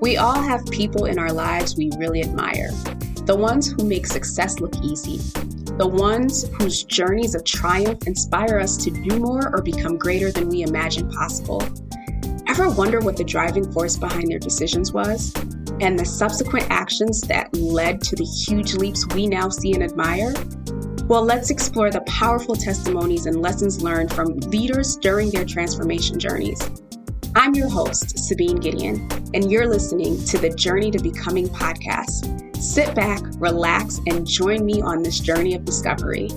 We all have people in our lives we really admire. The ones who make success look easy. The ones whose journeys of triumph inspire us to do more or become greater than we imagined possible. Ever wonder what the driving force behind their decisions was? And the subsequent actions that led to the huge leaps we now see and admire? Well, let's explore the powerful testimonies and lessons learned from leaders during their transformation journeys. I'm your host, Sabine Gedeon, and you're listening to the Journey to Becoming podcast. Sit back, relax, and join me on this journey of discovery.